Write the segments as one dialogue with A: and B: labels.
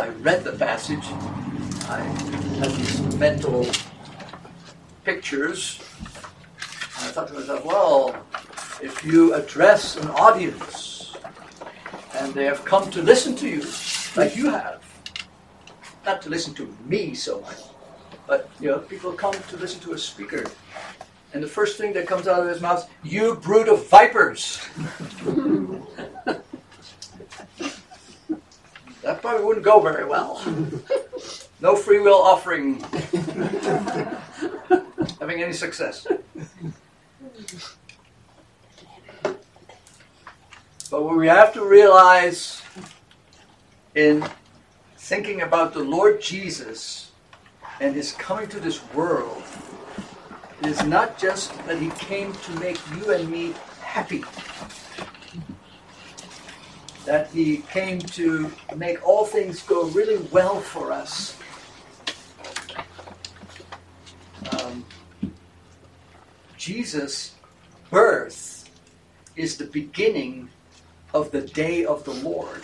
A: I read the passage, I had these mental pictures. And I thought to myself, well, if you address an audience and they have come to listen to you, like you have, not to listen to me so much, but you know, people come to listen to a speaker, and the first thing that comes out of his mouth, "You brood of vipers." that probably wouldn't go very well. No free will offering having any success. But what we have to realize in thinking about the Lord Jesus and his coming to this world is not just that he came to make you and me happy, that he came to make all things go really well for us. Um, Jesus' birth is the beginning of the day of the Lord.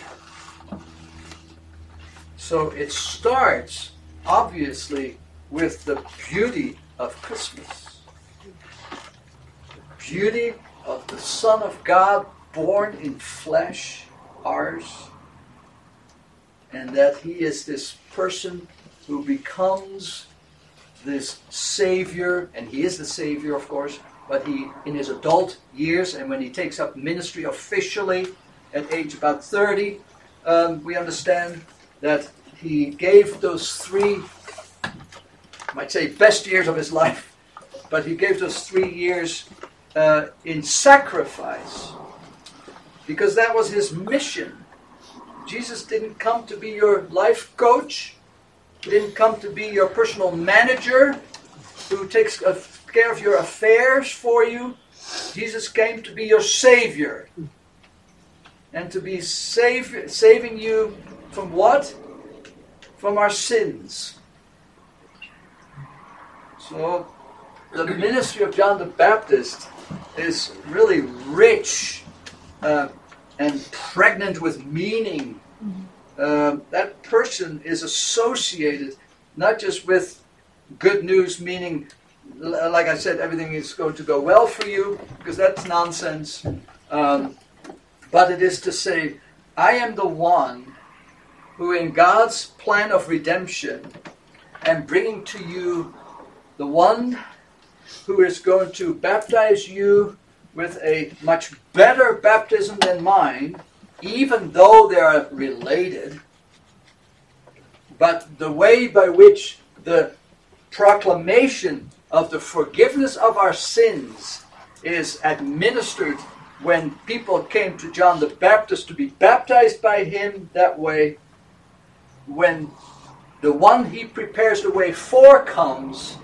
A: So it starts, obviously, with the beauty of Christmas. The beauty of the Son of God born in flesh, ours, and that he is this person who becomes this Savior, and he is the Savior, of course, but he, in his adult years, and when he takes up ministry officially at age about 30, um, we understand that he gave those three, I might say, best years of his life, but he gave those three years uh, in sacrifice because that was his mission. Jesus didn't come to be your life coach, he didn't come to be your personal manager who takes care of your affairs for you. Jesus came to be your Savior and to be save, saving you from what? from our sins. So, the ministry of John the Baptist is really rich uh, and pregnant with meaning. Uh, that person is associated not just with good news, meaning, like I said, everything is going to go well for you, because that's nonsense. Um, but it is to say, I am the one who, in God's plan of redemption and bringing to you the one who is going to baptize you with a much better baptism than mine, even though they are related, but the way by which the proclamation of the forgiveness of our sins is administered when people came to John the Baptist to be baptized by him that way when the one he prepares the way for comes,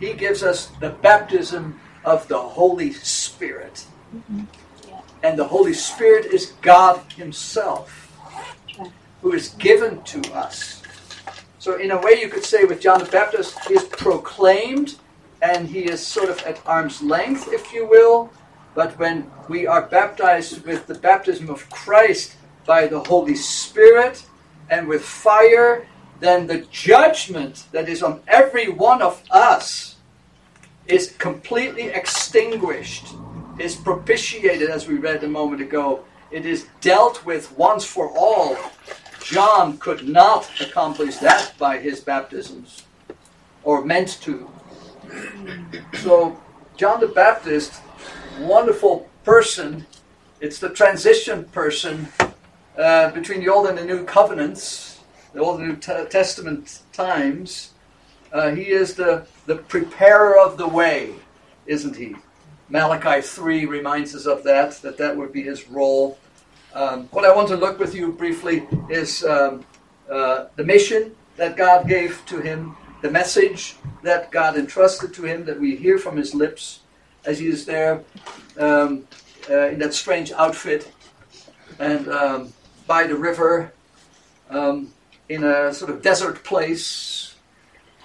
A: he gives us the baptism of the Holy Spirit. Mm-hmm. Yeah. And the Holy Spirit is God Himself, who is given to us. So, in a way, you could say with John the Baptist, he is proclaimed and he is sort of at arm's length, if you will. But when we are baptized with the baptism of Christ by the Holy Spirit, and with fire, then the judgment that is on every one of us is completely extinguished, is propitiated, as we read a moment ago. It is dealt with once for all. John could not accomplish that by his baptisms, or meant to. So, John the Baptist, wonderful person, it's the transition person uh, between the Old and the New Covenants, the Old and New T- Testament times. Uh, he is the, the preparer of the way, isn't he? Malachi 3 reminds us of that, that that would be his role. Um, what I want to look with you briefly is um, uh, the mission that God gave to him, the message that God entrusted to him, that we hear from his lips as he is there um, uh, in that strange outfit. And um, by the river um, in a sort of desert place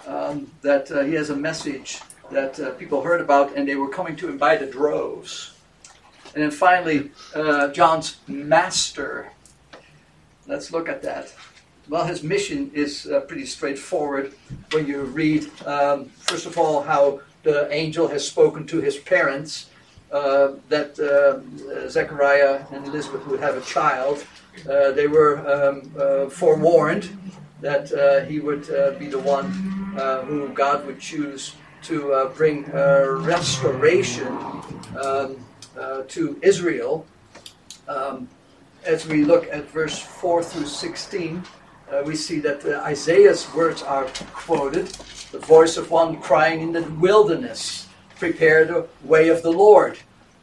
A: um, that uh, he has a message that uh, people heard about and they were coming to him by the droves. And then finally, uh, John's master. Let's look at that. well, his mission is uh, pretty straightforward when you read, um, first of all, how the angel has spoken to his parents uh, that uh, Zechariah and Elizabeth would have a child. They were um, forewarned that he would be the one who God would choose to bring restoration um, to Israel. Um, as we look at verse 4 through 16, uh, we see that uh, Isaiah's words are quoted the voice of one crying in the wilderness, prepare the way of the Lord,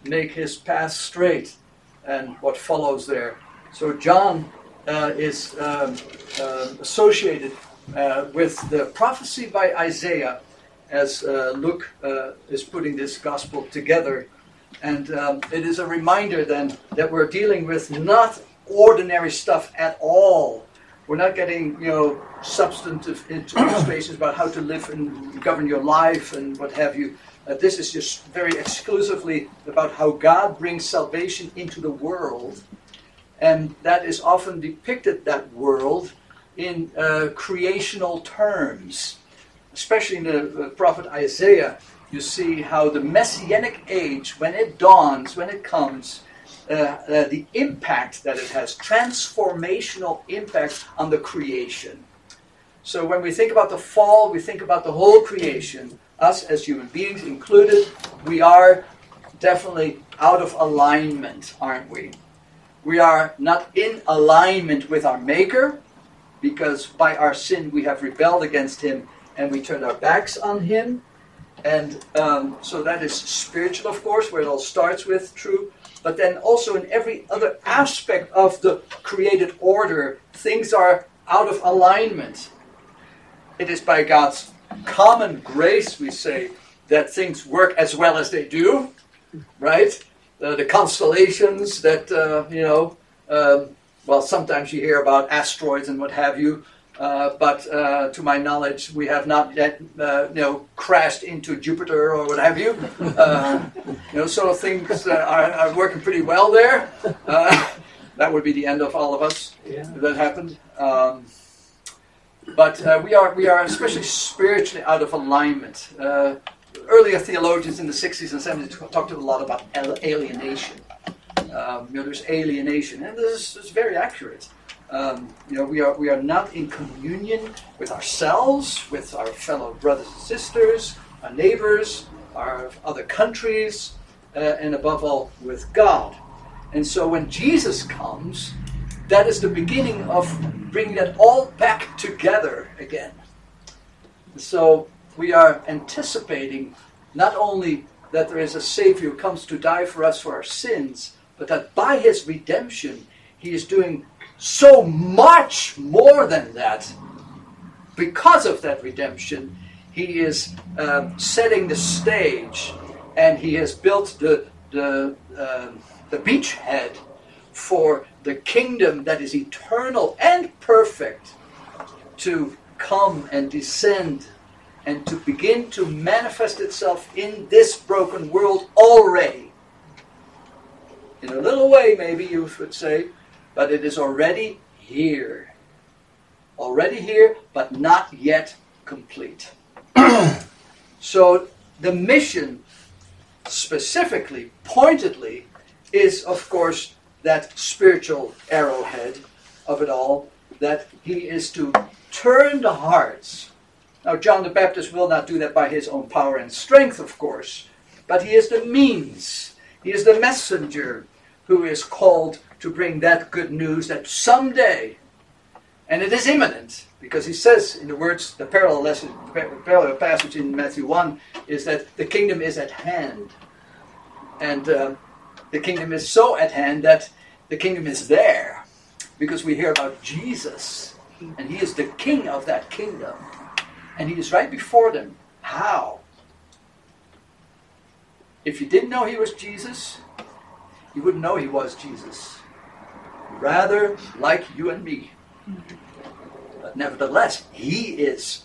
A: make his path straight, and what follows there. So, John uh, is um, uh, associated uh, with the prophecy by Isaiah as uh, Luke is putting this gospel together. And um, it is a reminder then that we're dealing with not ordinary stuff at all we're not getting, you know, substantive illustrations about how to live and govern your life and what have you. Uh, this is just very exclusively about how God brings salvation into the world. And that is often depicted, that world, in uh, creational terms. Especially in the uh, prophet Isaiah, you see how the messianic age, when it dawns, when it comes, uh, uh, the impact that it has, transformational impact on the creation. So when we think about the fall, we think about the whole creation, us as human beings included, we are definitely out of alignment, aren't we? We are not in alignment with our Maker because by our sin we have rebelled against Him and we turned our backs on Him. And um, so that is spiritual, of course, where it all starts with, true but then also in every other aspect of the created order, things are out of alignment. It is by God's common grace, we say, that things work as well as they do, right? Uh, the constellations that, uh, you know, um, well, sometimes you hear about asteroids and what have you, uh, but uh, to my knowledge, we have not yet, uh, you know, crashed into Jupiter or what have you. Uh, you know, so things are, are, working pretty well there. Uh, that would be the end of all of us yeah. if that happened. Um, but we are we are especially spiritually out of alignment. earlier theologians in the 60s and 70s talked a lot about alienation. Um, you know, there's alienation, and this is very accurate. Um, you know, we are we are not in communion with ourselves, with our fellow brothers and sisters, our neighbors, our other countries, uh, and above all with God. And so when Jesus comes, that is the beginning of bringing that all back together again. So we are anticipating not only that there is a Savior who comes to die for us for our sins, but that by his redemption, he is doing so much more than that. Because of that redemption, he is um, setting the stage and he has built the, the, uh, the beachhead for the kingdom that is eternal and perfect to come and descend and to begin to manifest itself in this broken world already. In a little way, maybe you would say, but it is already here. Already here, but not yet complete. so the mission, specifically, pointedly, is of course that spiritual arrowhead of it all, that he is to turn the hearts. Now, John the Baptist will not do that by his own power and strength, of course, but he is the means, he is the messenger who is called to bring that good news that someday, and it is imminent, because he says in the words, the parallel, lesson, parallel passage in Matthew 1 is that the kingdom is at hand. And uh, the kingdom is so at hand that the kingdom is there, because we hear about Jesus, and he is the king of that kingdom. And he is right before them. How? If you didn't know he was Jesus, you wouldn't know he was Jesus rather like you and me. But nevertheless, he is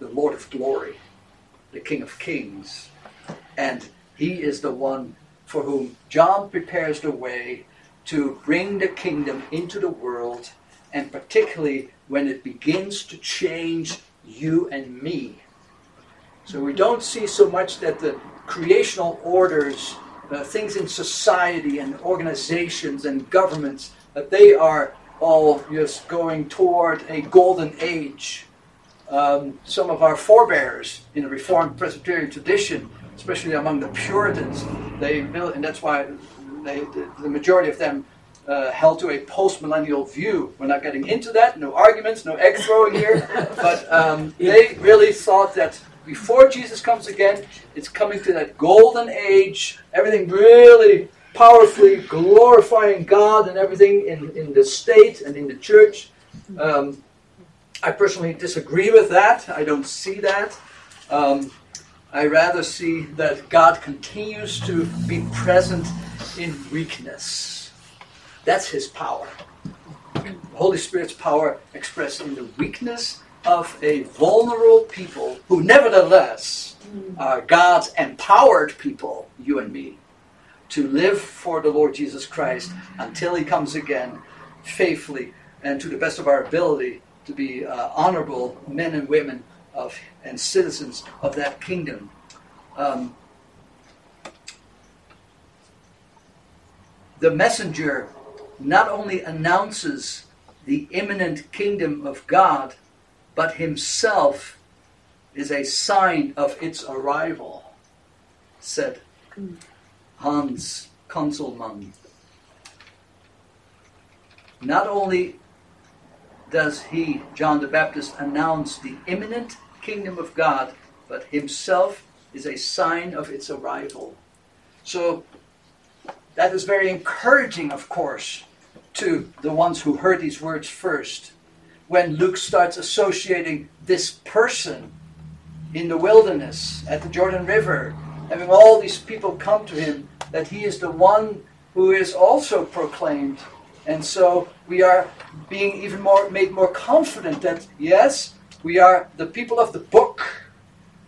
A: the Lord of glory, the King of kings, and he is the one for whom John prepares the way to bring the kingdom into the world and particularly when it begins to change you and me. So we don't see so much that the creational orders, uh, things in society and organizations and governments, that they are all just going toward a golden age. Um, some of our forebears in the Reformed Presbyterian tradition, especially among the Puritans, they built and that's why they, the, the majority of them uh, held to a post-millennial view. We're not getting into that. No arguments, no egg throwing here. but um, they really thought that before Jesus comes again, it's coming to that golden age. Everything really powerfully glorifying God and everything in, in the state and in the church. Um, I personally disagree with that. I don't see that. Um, I rather see that God continues to be present in weakness. That's His power. Holy Spirit's power expressed in the weakness of a vulnerable people who, nevertheless, are God's empowered people, you and me to live for the Lord Jesus Christ until He comes again, faithfully and to the best of our ability to be uh, honorable men and women of and citizens of that kingdom. Um, the messenger not only announces the imminent kingdom of God, but himself is a sign of its arrival, said Hans Conzelmann. Not only does he, John the Baptist, announce the imminent kingdom of God, but himself is a sign of its arrival. So that is very encouraging, of course, to the ones who heard these words first. When Luke starts associating this person in the wilderness at the Jordan River, having all these people come to him that he is the one who is also proclaimed. And so we are being even more made more confident that yes, we are the people of the book.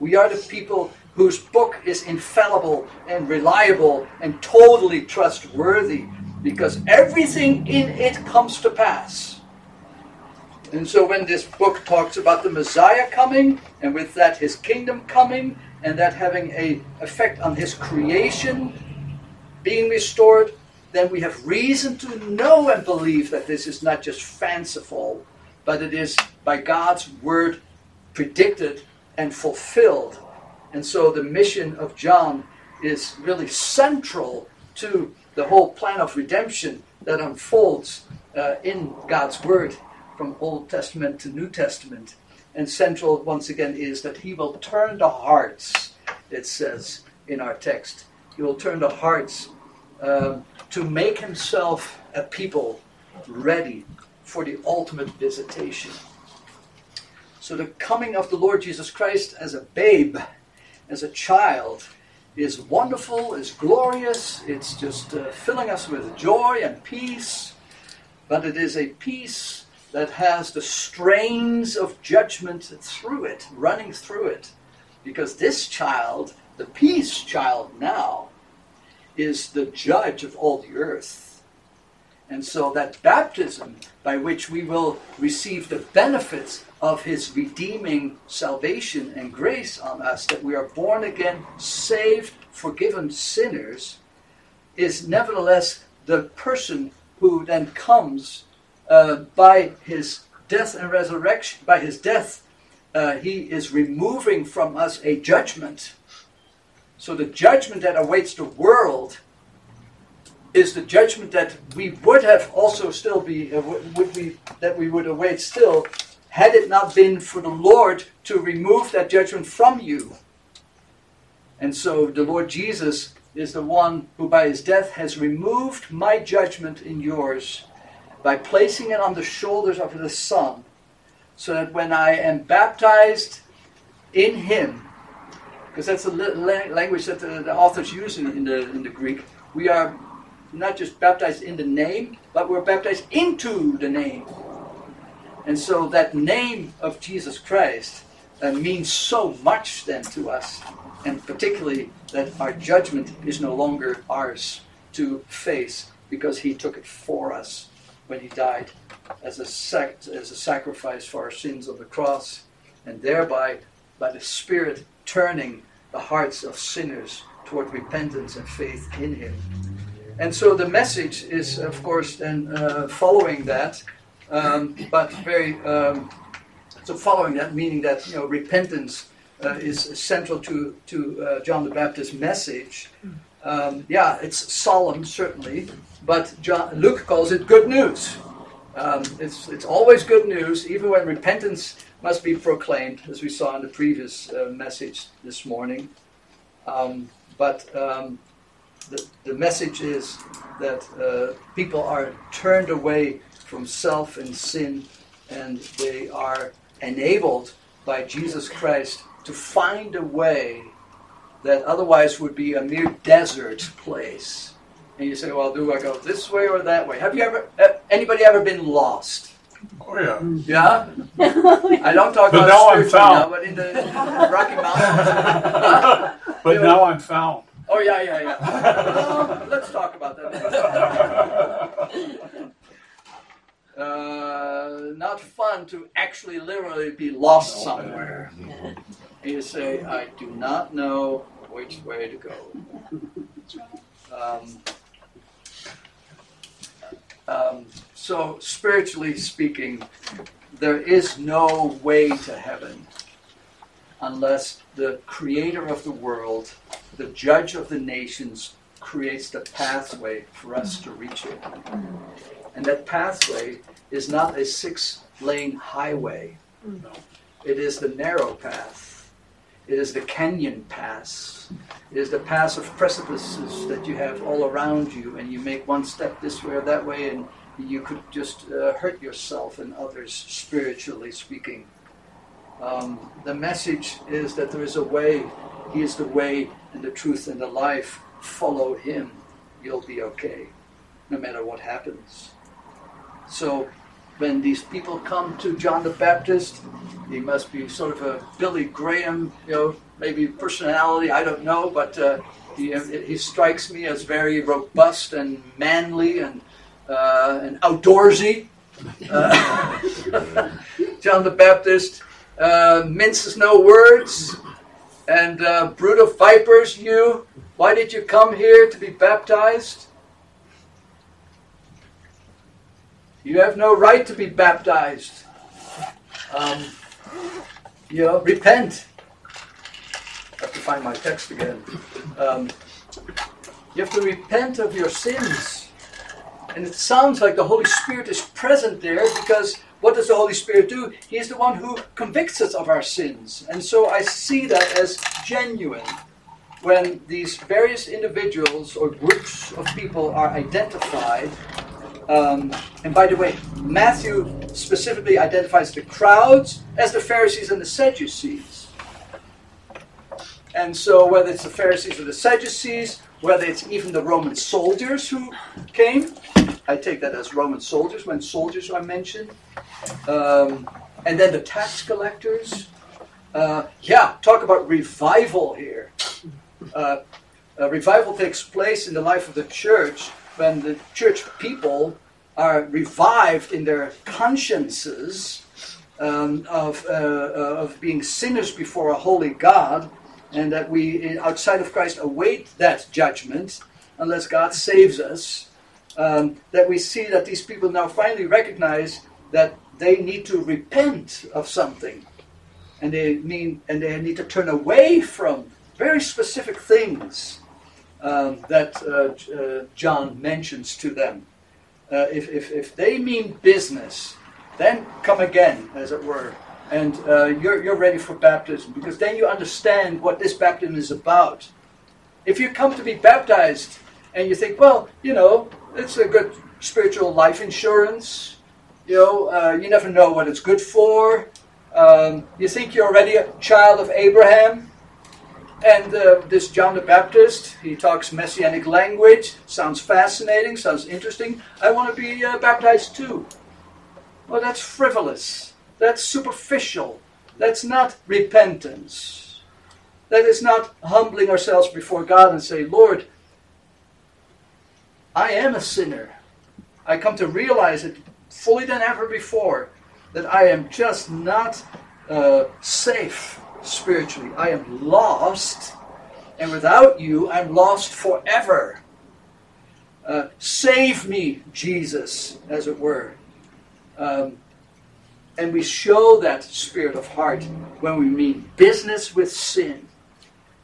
A: We are the people whose book is infallible and reliable and totally trustworthy because everything in it comes to pass. And so when this book talks about the Messiah coming, and with that his kingdom coming, and that having a effect on his creation, being restored, then we have reason to know and believe that this is not just fanciful, but it is by God's word predicted and fulfilled. And so the mission of John is really central to the whole plan of redemption that unfolds uh, in God's word from Old Testament to New Testament. And central, once again, is that he will turn the hearts, it says in our text. He will turn the hearts um, to make himself a people ready for the ultimate visitation. So the coming of the Lord Jesus Christ as a babe, as a child, is wonderful, is glorious, it's just uh, filling us with joy and peace, but it is a peace that has the strains of judgment through it, running through it. Because this child, the peace child now, is the judge of all the earth. And so that baptism by which we will receive the benefits of his redeeming salvation and grace on us, that we are born again, saved, forgiven sinners, is nevertheless the person who then comes uh, by his death and resurrection, by his death, uh, he is removing from us a judgment so the judgment that awaits the world is the judgment that we would have also still be uh, would we that we would await still had it not been for the Lord to remove that judgment from you. And so the Lord Jesus is the one who by his death has removed my judgment in yours by placing it on the shoulders of the Son, so that when I am baptized in him, because that's the language that the, the authors use in, in, the, in the Greek. We are not just baptized in the name, but we're baptized into the name. And so that name of Jesus Christ uh, means so much then to us, and particularly that our judgment is no longer ours to face because he took it for us. When he died as a, sac- as a sacrifice for our sins on the cross, and thereby, by the Spirit, turning the hearts of sinners toward repentance and faith in him. And so the message is, of course, then uh, following that, um, but very um, so following that, meaning that you know repentance uh, is central to to uh, John the Baptist's message. Um, yeah, it's solemn certainly, but John, Luke calls it good news. Um, it's it's always good news, even when repentance must be proclaimed, as we saw in the previous uh, message this morning. Um, but um, the, the message is that uh, people are turned away from self and sin, and they are enabled by Jesus Christ to find a way that otherwise would be a mere desert place. And you say, well, do I go this way or that way? Have you ever, uh, anybody ever been lost?
B: Oh yeah.
A: Yeah? I don't talk
B: But
A: about
B: now I'm
A: spiritually now,
B: found.
A: but in the Rocky Mountains.
B: But now I'm found.
A: Oh, yeah, yeah, yeah. Well, let's talk about that. Uh, not fun to actually literally be lost somewhere. And you say, I do not know which way to go. Um, um, so, spiritually speaking, there is no way to heaven unless the creator of the world, the judge of the nations, creates the pathway for us to reach it. And that pathway is not a six lane highway, it is the narrow path, it is the canyon pass. It is the pass of precipices that you have all around you, and you make one step this way or that way, and you could just uh, hurt yourself and others, spiritually speaking. Um, the message is that there is a way. He is the way and the truth and the life. Follow Him. You'll be okay, no matter what happens. So, when these people come to John the Baptist, he must be sort of a Billy Graham, you know, maybe personality. I don't know, but uh, he, he strikes me as very robust and manly and uh, and outdoorsy. Uh, John the Baptist uh, minces no words. And uh, brood of vipers, you, why did you come here to be baptized? You have no right to be baptized. Um, you know, repent. I have to find my text again. Um, you have to repent of your sins. And it sounds like the Holy Spirit is present there because what does the Holy Spirit do? He is the one who convicts us of our sins. And so I see that as genuine when these various individuals or groups of people are identified. Um, and by the way, Matthew specifically identifies the crowds as the Pharisees and the Sadducees. And so, whether it's the Pharisees or the Sadducees, whether it's even the Roman soldiers who came, I take that as Roman soldiers when soldiers are mentioned. Um, and then the tax collectors. Uh, yeah, talk about revival here. Uh, revival takes place in the life of the church when the church people are revived in their consciences um, of, uh, uh, of being sinners before a holy God, and that we, outside of Christ, await that judgment unless God saves us. Um, that we see that these people now finally recognize that they need to repent of something, and they mean, and they need to turn away from very specific things um, that uh, uh, John mentions to them. Uh, if, if, if they mean business, then come again, as it were, and uh, you're, you're ready for baptism, because then you understand what this baptism is about. If you come to be baptized and you think, well, you know, it's a good spiritual life insurance, you know, uh, you never know what it's good for. Um, you think you're already a child of Abraham, and uh, this John the Baptist, he talks messianic language, sounds fascinating, sounds interesting. I want to be uh, baptized too. Well, that's frivolous. That's superficial. That's not repentance. That is not humbling ourselves before God and say, Lord, I am a sinner. I come to realize it fully than ever before that I am just not uh, safe spiritually. I am lost, and without you, I'm lost forever. Uh, save me, Jesus, as it were. Um, and we show that spirit of heart when we mean business with sin.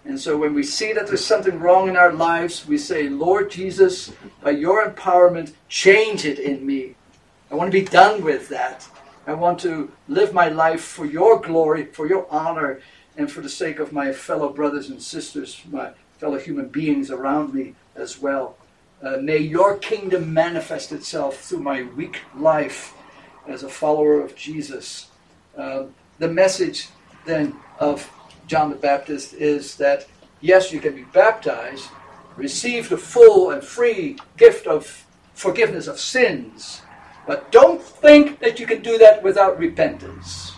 A: And so when we see that there's something wrong in our lives, we say, Lord Jesus, by your empowerment, change it in me. I want to be done with that. I want to live my life for your glory, for your honor, and for the sake of my fellow brothers and sisters, my fellow human beings around me as well. Uh, may your kingdom manifest itself through my weak life as a follower of Jesus. Uh, the message then of John the Baptist is that yes, you can be baptized, receive the full and free gift of forgiveness of sins, but don't think that you can do that without repentance,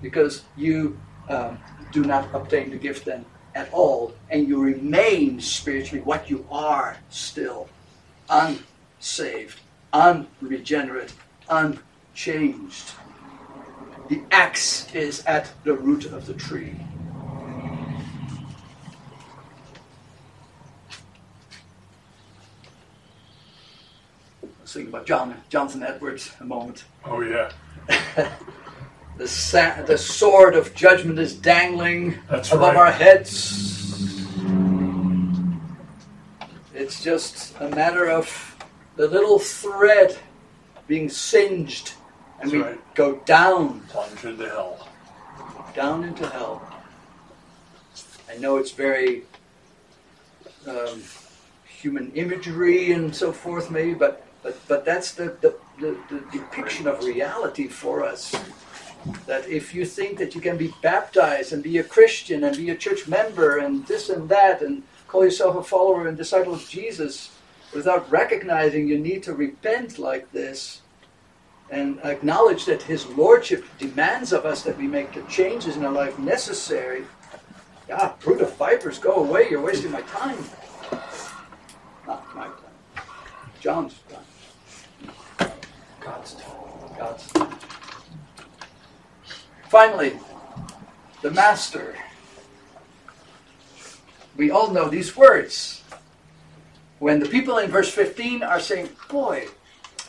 A: because you um, do not obtain the gift then at all, and you remain spiritually what you are still unsaved, unregenerate, unchanged. The axe is at the root of the tree. I thinking about John, Jonathan Edwards a moment.
B: Oh, yeah.
A: the, sa- the sword of judgment is dangling
B: That's
A: above
B: right.
A: our heads. It's just a matter of the little thread being singed, and
B: That's
A: we
B: right.
A: go down,
B: Plunge into hell.
A: down into hell. I know it's very um, human imagery and so forth, maybe, but but but that's the the, the, the depiction of reality for us. That if you think that you can be baptized and be a Christian and be a church member and this and that and call yourself a follower and disciple of Jesus without recognizing you need to repent like this and acknowledge that His Lordship demands of us that we make the changes in our life necessary. Ah, brood of vipers, go away, you're wasting my time. Not my time. John's. God's time. God's time. Finally, the Master. We all know these words. When the people in verse 15 are saying, Boy,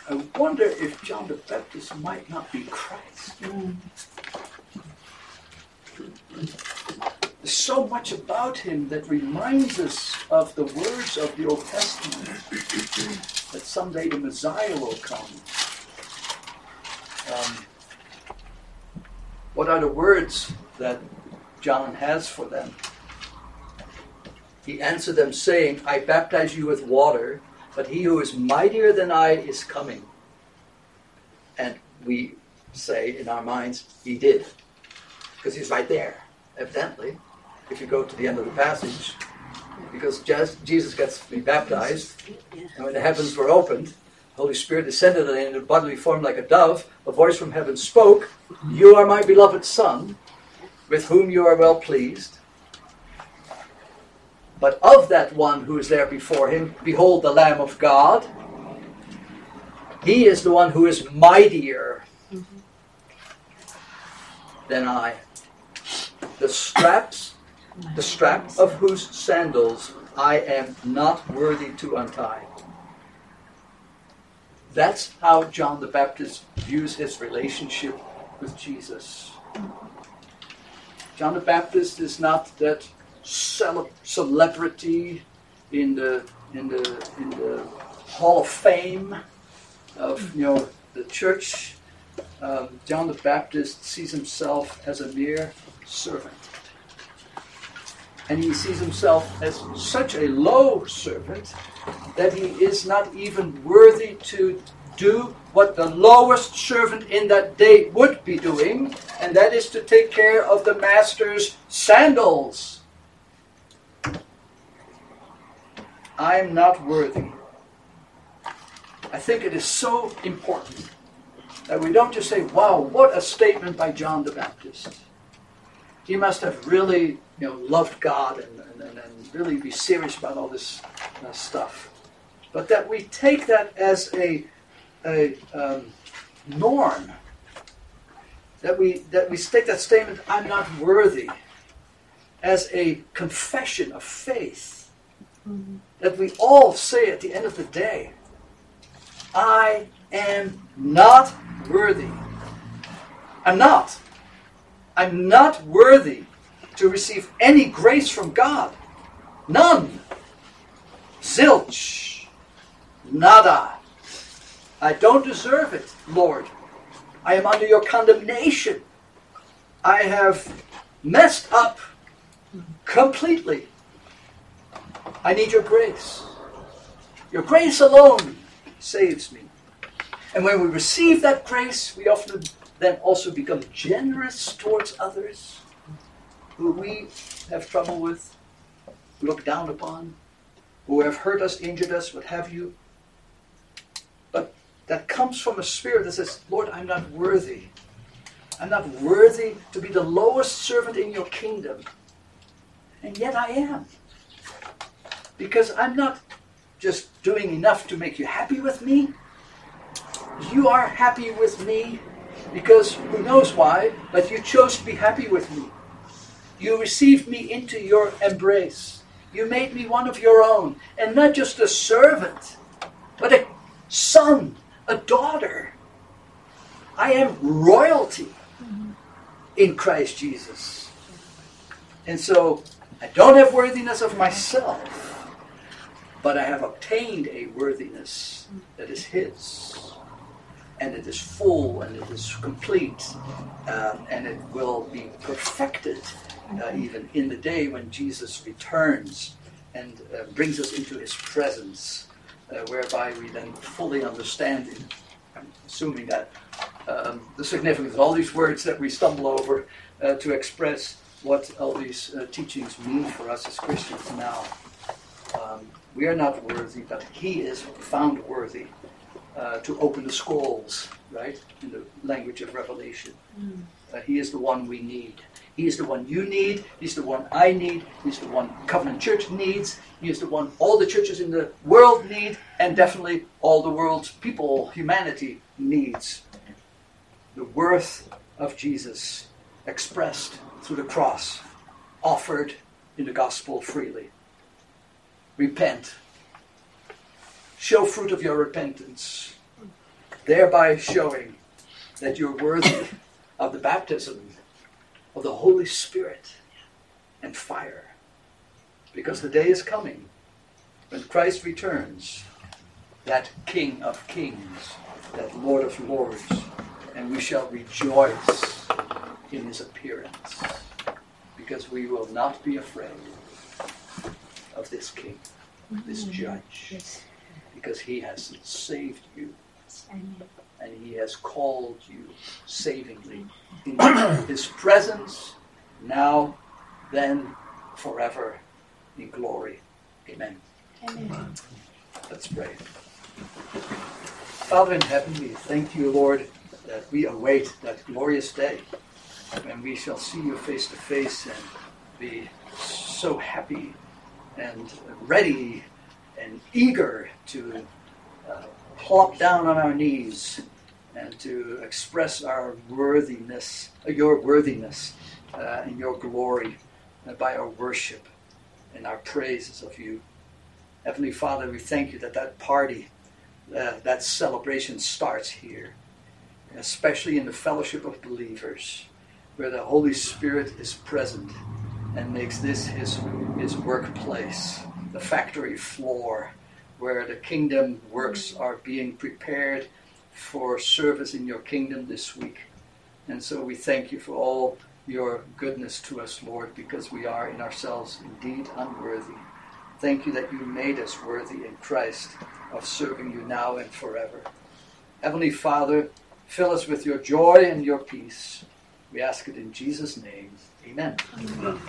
A: I wonder if John the Baptist might not be Christ. There's so much about him that reminds us of the words of the Old Testament that someday the Messiah will come. Um, what are the words that John has for them? He answered them, saying, I baptize you with water, but he who is mightier than I is coming. And we say in our minds, he did. Because he's right there, evidently, if you go to the end of the passage. Because Jesus gets to be baptized, and when the heavens were opened, Holy Spirit descended on him in a bodily form like a dove. A voice from heaven spoke, You are my beloved Son, with whom you are well pleased. But of that one who is there before him, behold the Lamb of God. He is the one who is mightier than I. The straps, the strap of whose sandals I am not worthy to untie. That's how John the Baptist views his relationship with Jesus. John the Baptist is not that cele- celebrity in the in the in the Hall of Fame of you know the church. Um, John the Baptist sees himself as a mere servant, and he sees himself as such a low servant that he is not even worthy to do what the lowest servant in that day would be doing, and that is to take care of the master's sandals. I am not worthy. I think it is so important that we don't just say, wow, what a statement by John the Baptist. He must have really you know, loved God and, and, and really be serious about all this uh, stuff. But that we take that as a a um, norm that we that we take that statement "I'm not worthy" as a confession of faith that we all say at the end of the day, "I am not worthy." I'm not. I'm not worthy to receive any grace from God. None. Zilch. Nada. I don't deserve it, Lord. I am under your condemnation. I have messed up completely. I need your grace. Your grace alone saves me. And when we receive that grace, we often then also become generous towards others who we have trouble with, look down upon, who have hurt us, injured us, what have you. That comes from a spirit that says, Lord, I'm not worthy. I'm not worthy to be the lowest servant in your kingdom. And yet I am. Because I'm not just doing enough to make you happy with me. You are happy with me because who knows why, but you chose to be happy with me. You received me into your embrace. You made me one of your own, and not just a servant, but a son, a daughter. I am royalty in Christ Jesus. And so I don't have worthiness of myself, but I have obtained a worthiness that is His and it is full and it is complete um, and it will be perfected uh, even in the day when Jesus returns and uh, brings us into his presence, whereby we then fully understand, in, I'm assuming that, um, the significance of all these words that we stumble over uh, to express what all these uh, teachings mean for us as Christians now. Um, we are not worthy, but he is found worthy uh, to open the scrolls, right? In the language of Revelation. Mm. Uh, he is the one we need. He is the one you need. He's the one I need. He's the one Covenant Church needs. He is the one all the churches in the world need, and definitely all the world's people, humanity needs. The worth of Jesus expressed through the cross, offered in the gospel freely. Repent show fruit of your repentance, thereby showing that you're worthy of the baptism of the Holy Spirit and fire. Because the day is coming when Christ returns, that King of kings, that Lord of lords, and we shall rejoice in his appearance because we will not be afraid of this King, this mm-hmm. judge because he has saved you. And he has called you savingly in his presence, now, then, forever, in glory. Amen. Amen. Let's pray. Father in heaven, we thank you, Lord, that we await that glorious day when we shall see you face to face and be so happy and ready and eager to uh, plop down on our knees and to express our worthiness, your worthiness uh, and your glory uh, by our worship and our praises of you. Heavenly Father, we thank you that that party, uh, that celebration starts here, especially in the fellowship of believers, where the Holy Spirit is present and makes this his, his workplace the factory floor where the kingdom works are being prepared for service in your kingdom this week. And so we thank you for all your goodness to us, Lord, because we are in ourselves indeed unworthy. Thank you that you made us worthy in Christ of serving you now and forever. Heavenly Father, fill us with your joy and your peace. We ask it in Jesus' name. Amen. Amen.